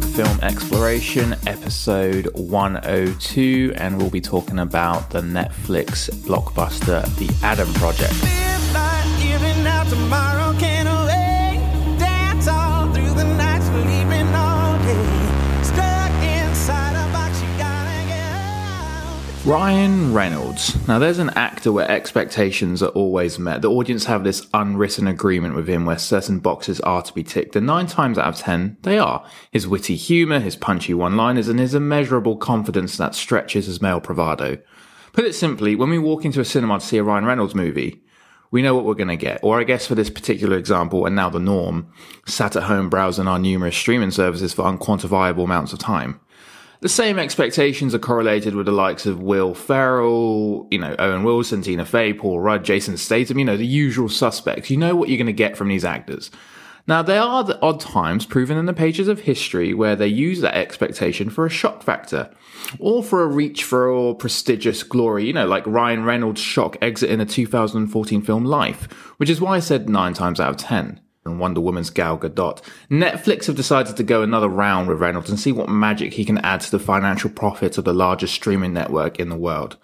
to Film Exploration, episode 102, and we'll be talking about the Netflix blockbuster, The Adam Project. Ryan Reynolds. Now, there's an actor where expectations are always met. The audience have this unwritten agreement with him where certain boxes are to be ticked, and nine times out of ten, they are. His witty humour, his punchy one liners, and his immeasurable confidence that stretches his male bravado. Put it simply, when we walk into a cinema to see a Ryan Reynolds movie, we know what we're going to get. Or I guess for this particular example, and now the norm, sat at home browsing our numerous streaming services for unquantifiable amounts of time the same expectations are correlated with the likes of Will Ferrell, you know, Owen Wilson, Tina Fey, Paul Rudd, Jason Statham, you know, the usual suspects. You know what you're going to get from these actors. Now, there are the odd times proven in the pages of history where they use that expectation for a shock factor or for a reach for prestigious glory, you know, like Ryan Reynolds' shock exit in a 2014 film Life, which is why I said nine times out of ten and Wonder Woman's Gal Gadot. Netflix have decided to go another round with Reynolds and see what magic he can add to the financial profits of the largest streaming network in the world.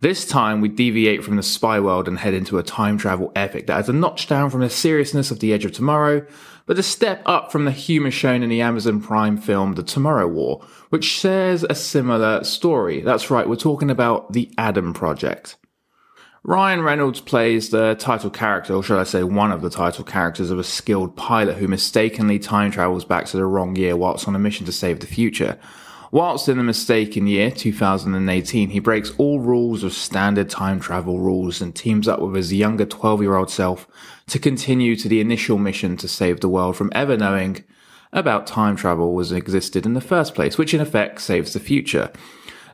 This time, we deviate from the spy world and head into a time travel epic that is a notch down from the seriousness of The Edge of Tomorrow, but a step up from the humour shown in the Amazon Prime film The Tomorrow War, which shares a similar story. That's right, we're talking about The Adam Project. Ryan Reynolds plays the title character, or should I say one of the title characters of a skilled pilot who mistakenly time travels back to the wrong year whilst on a mission to save the future. Whilst in the mistaken year, 2018, he breaks all rules of standard time travel rules and teams up with his younger 12 year old self to continue to the initial mission to save the world from ever knowing about time travel was existed in the first place, which in effect saves the future.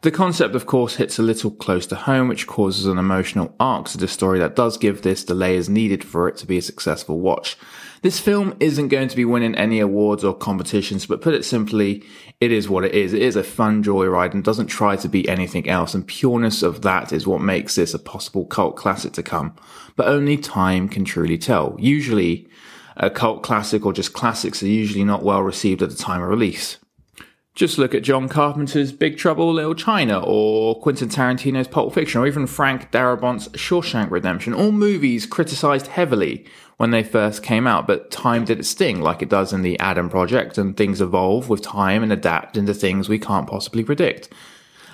The concept, of course, hits a little close to home, which causes an emotional arc to the story that does give this the layers needed for it to be a successful watch. This film isn't going to be winning any awards or competitions, but put it simply, it is what it is. It is a fun joyride and doesn't try to be anything else, and pureness of that is what makes this a possible cult classic to come. But only time can truly tell. Usually, a cult classic or just classics are usually not well received at the time of release. Just look at John Carpenter's Big Trouble Little China or Quentin Tarantino's Pulp Fiction or even Frank Darabont's Shawshank Redemption. All movies criticized heavily when they first came out, but time did its sting like it does in the Adam Project and things evolve with time and adapt into things we can't possibly predict.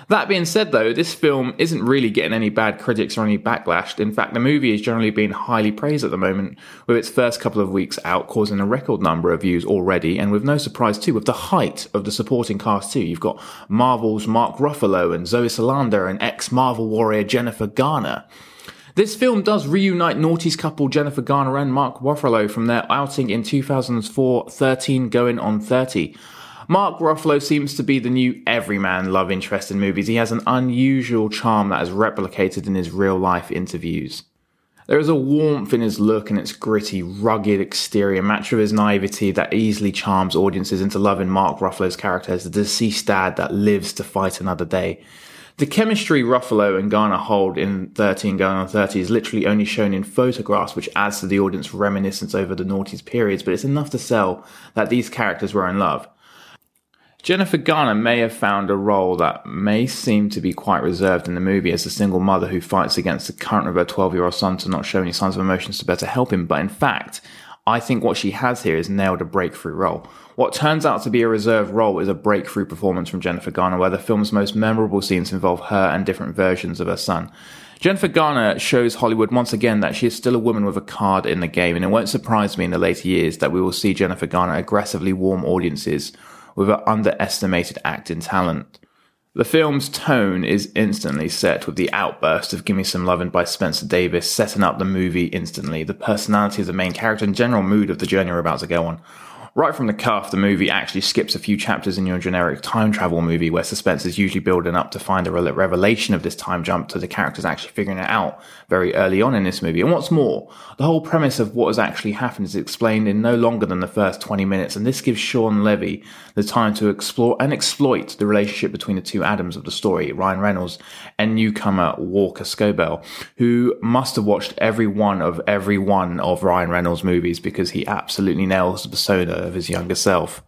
That being said, though, this film isn't really getting any bad critics or any backlash. In fact, the movie is generally being highly praised at the moment, with its first couple of weeks out causing a record number of views already, and with no surprise too, with the height of the supporting cast too. You've got Marvel's Mark Ruffalo and Zoe Saldana and ex-Marvel warrior Jennifer Garner. This film does reunite noughties couple Jennifer Garner and Mark Ruffalo from their outing in 2004 13 going on 30. Mark Ruffalo seems to be the new everyman love interest in movies. He has an unusual charm that is replicated in his real life interviews. There is a warmth in his look and its gritty, rugged exterior, matched with his naivety that easily charms audiences into loving Mark Ruffalo's character as the deceased dad that lives to fight another day. The chemistry Ruffalo and Garner hold in 13 Going on 30 is literally only shown in photographs, which adds to the audience reminiscence over the noughties periods, but it's enough to sell that these characters were in love. Jennifer Garner may have found a role that may seem to be quite reserved in the movie as a single mother who fights against the current of her 12 year old son to not show any signs of emotions to better help him. But in fact, I think what she has here is nailed a breakthrough role. What turns out to be a reserved role is a breakthrough performance from Jennifer Garner, where the film's most memorable scenes involve her and different versions of her son. Jennifer Garner shows Hollywood once again that she is still a woman with a card in the game, and it won't surprise me in the later years that we will see Jennifer Garner aggressively warm audiences with her underestimated acting talent. The film's tone is instantly set with the outburst of Gimme Some Lovin' by Spencer Davis setting up the movie instantly, the personality of the main character and general mood of the journey we're about to go on. Right from the cuff, the movie actually skips a few chapters in your generic time travel movie where suspense is usually building up to find a revelation of this time jump to the characters actually figuring it out very early on in this movie. And what's more, the whole premise of what has actually happened is explained in no longer than the first 20 minutes, and this gives Shawn Levy the time to explore and exploit the relationship between the two Adams of the story, Ryan Reynolds and newcomer Walker Scobell, who must have watched every one of every one of Ryan Reynolds' movies because he absolutely nails the persona of his younger self.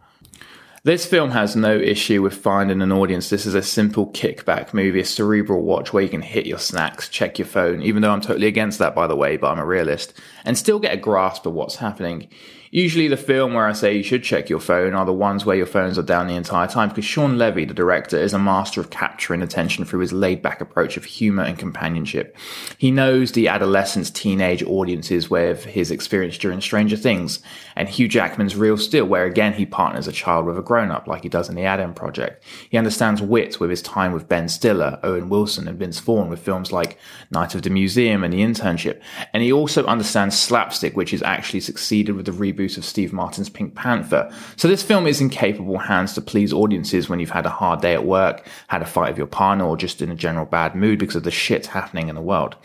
This film has no issue with finding an audience. This is a simple kickback movie, a cerebral watch where you can hit your snacks, check your phone, even though I'm totally against that, by the way, but I'm a realist, and still get a grasp of what's happening. Usually, the film where I say you should check your phone are the ones where your phones are down the entire time because Shawn Levy, the director, is a master of capturing attention through his laid back approach of humor and companionship. He knows the adolescence, teenage audiences with his experience during Stranger Things and Hugh Jackman's Real Steel, where again he partners a child with a grown up like he does in the Adam Project. He understands wit with his time with Ben Stiller, Owen Wilson, and Vince Vaughn with films like Night of the Museum and The Internship. And he also understands slapstick, which has actually succeeded with the reboot reboot of Steve Martin's Pink Panther. So this film is in capable hands to please audiences when you've had a hard day at work, had a fight with your partner, or just in a general bad mood because of the shit happening in the world.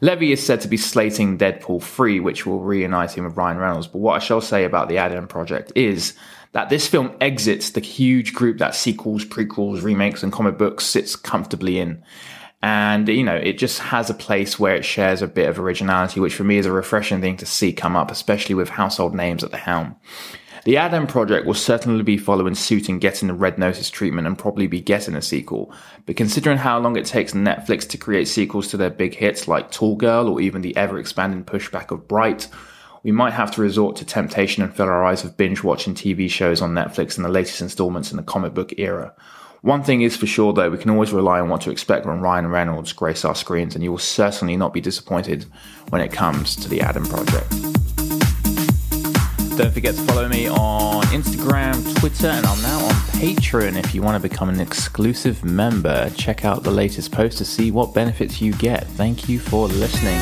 Levy is said to be slating Deadpool 3, which will reunite him with Ryan Reynolds. But what I shall say about the Adam Project is that this film exits the huge group that sequels, prequels, remakes, and comic books sits comfortably in. And, you know, it just has a place where it shares a bit of originality, which for me is a refreshing thing to see come up, especially with household names at the helm. The Adam Project will certainly be following suit and getting the Red Notice treatment and probably be getting a sequel. But considering how long it takes Netflix to create sequels to their big hits like Tall Girl or even the ever expanding pushback of Bright, we might have to resort to temptation and fill our eyes with binge watching TV shows on Netflix and the latest installments in the comic book era. One thing is for sure, though, we can always rely on what to expect when Ryan Reynolds grace our screens, and you will certainly not be disappointed when it comes to the Adam Project. Don't forget to follow me on Instagram, Twitter, and I'm now on Patreon. If you want to become an exclusive member, check out the latest post to see what benefits you get. Thank you for listening.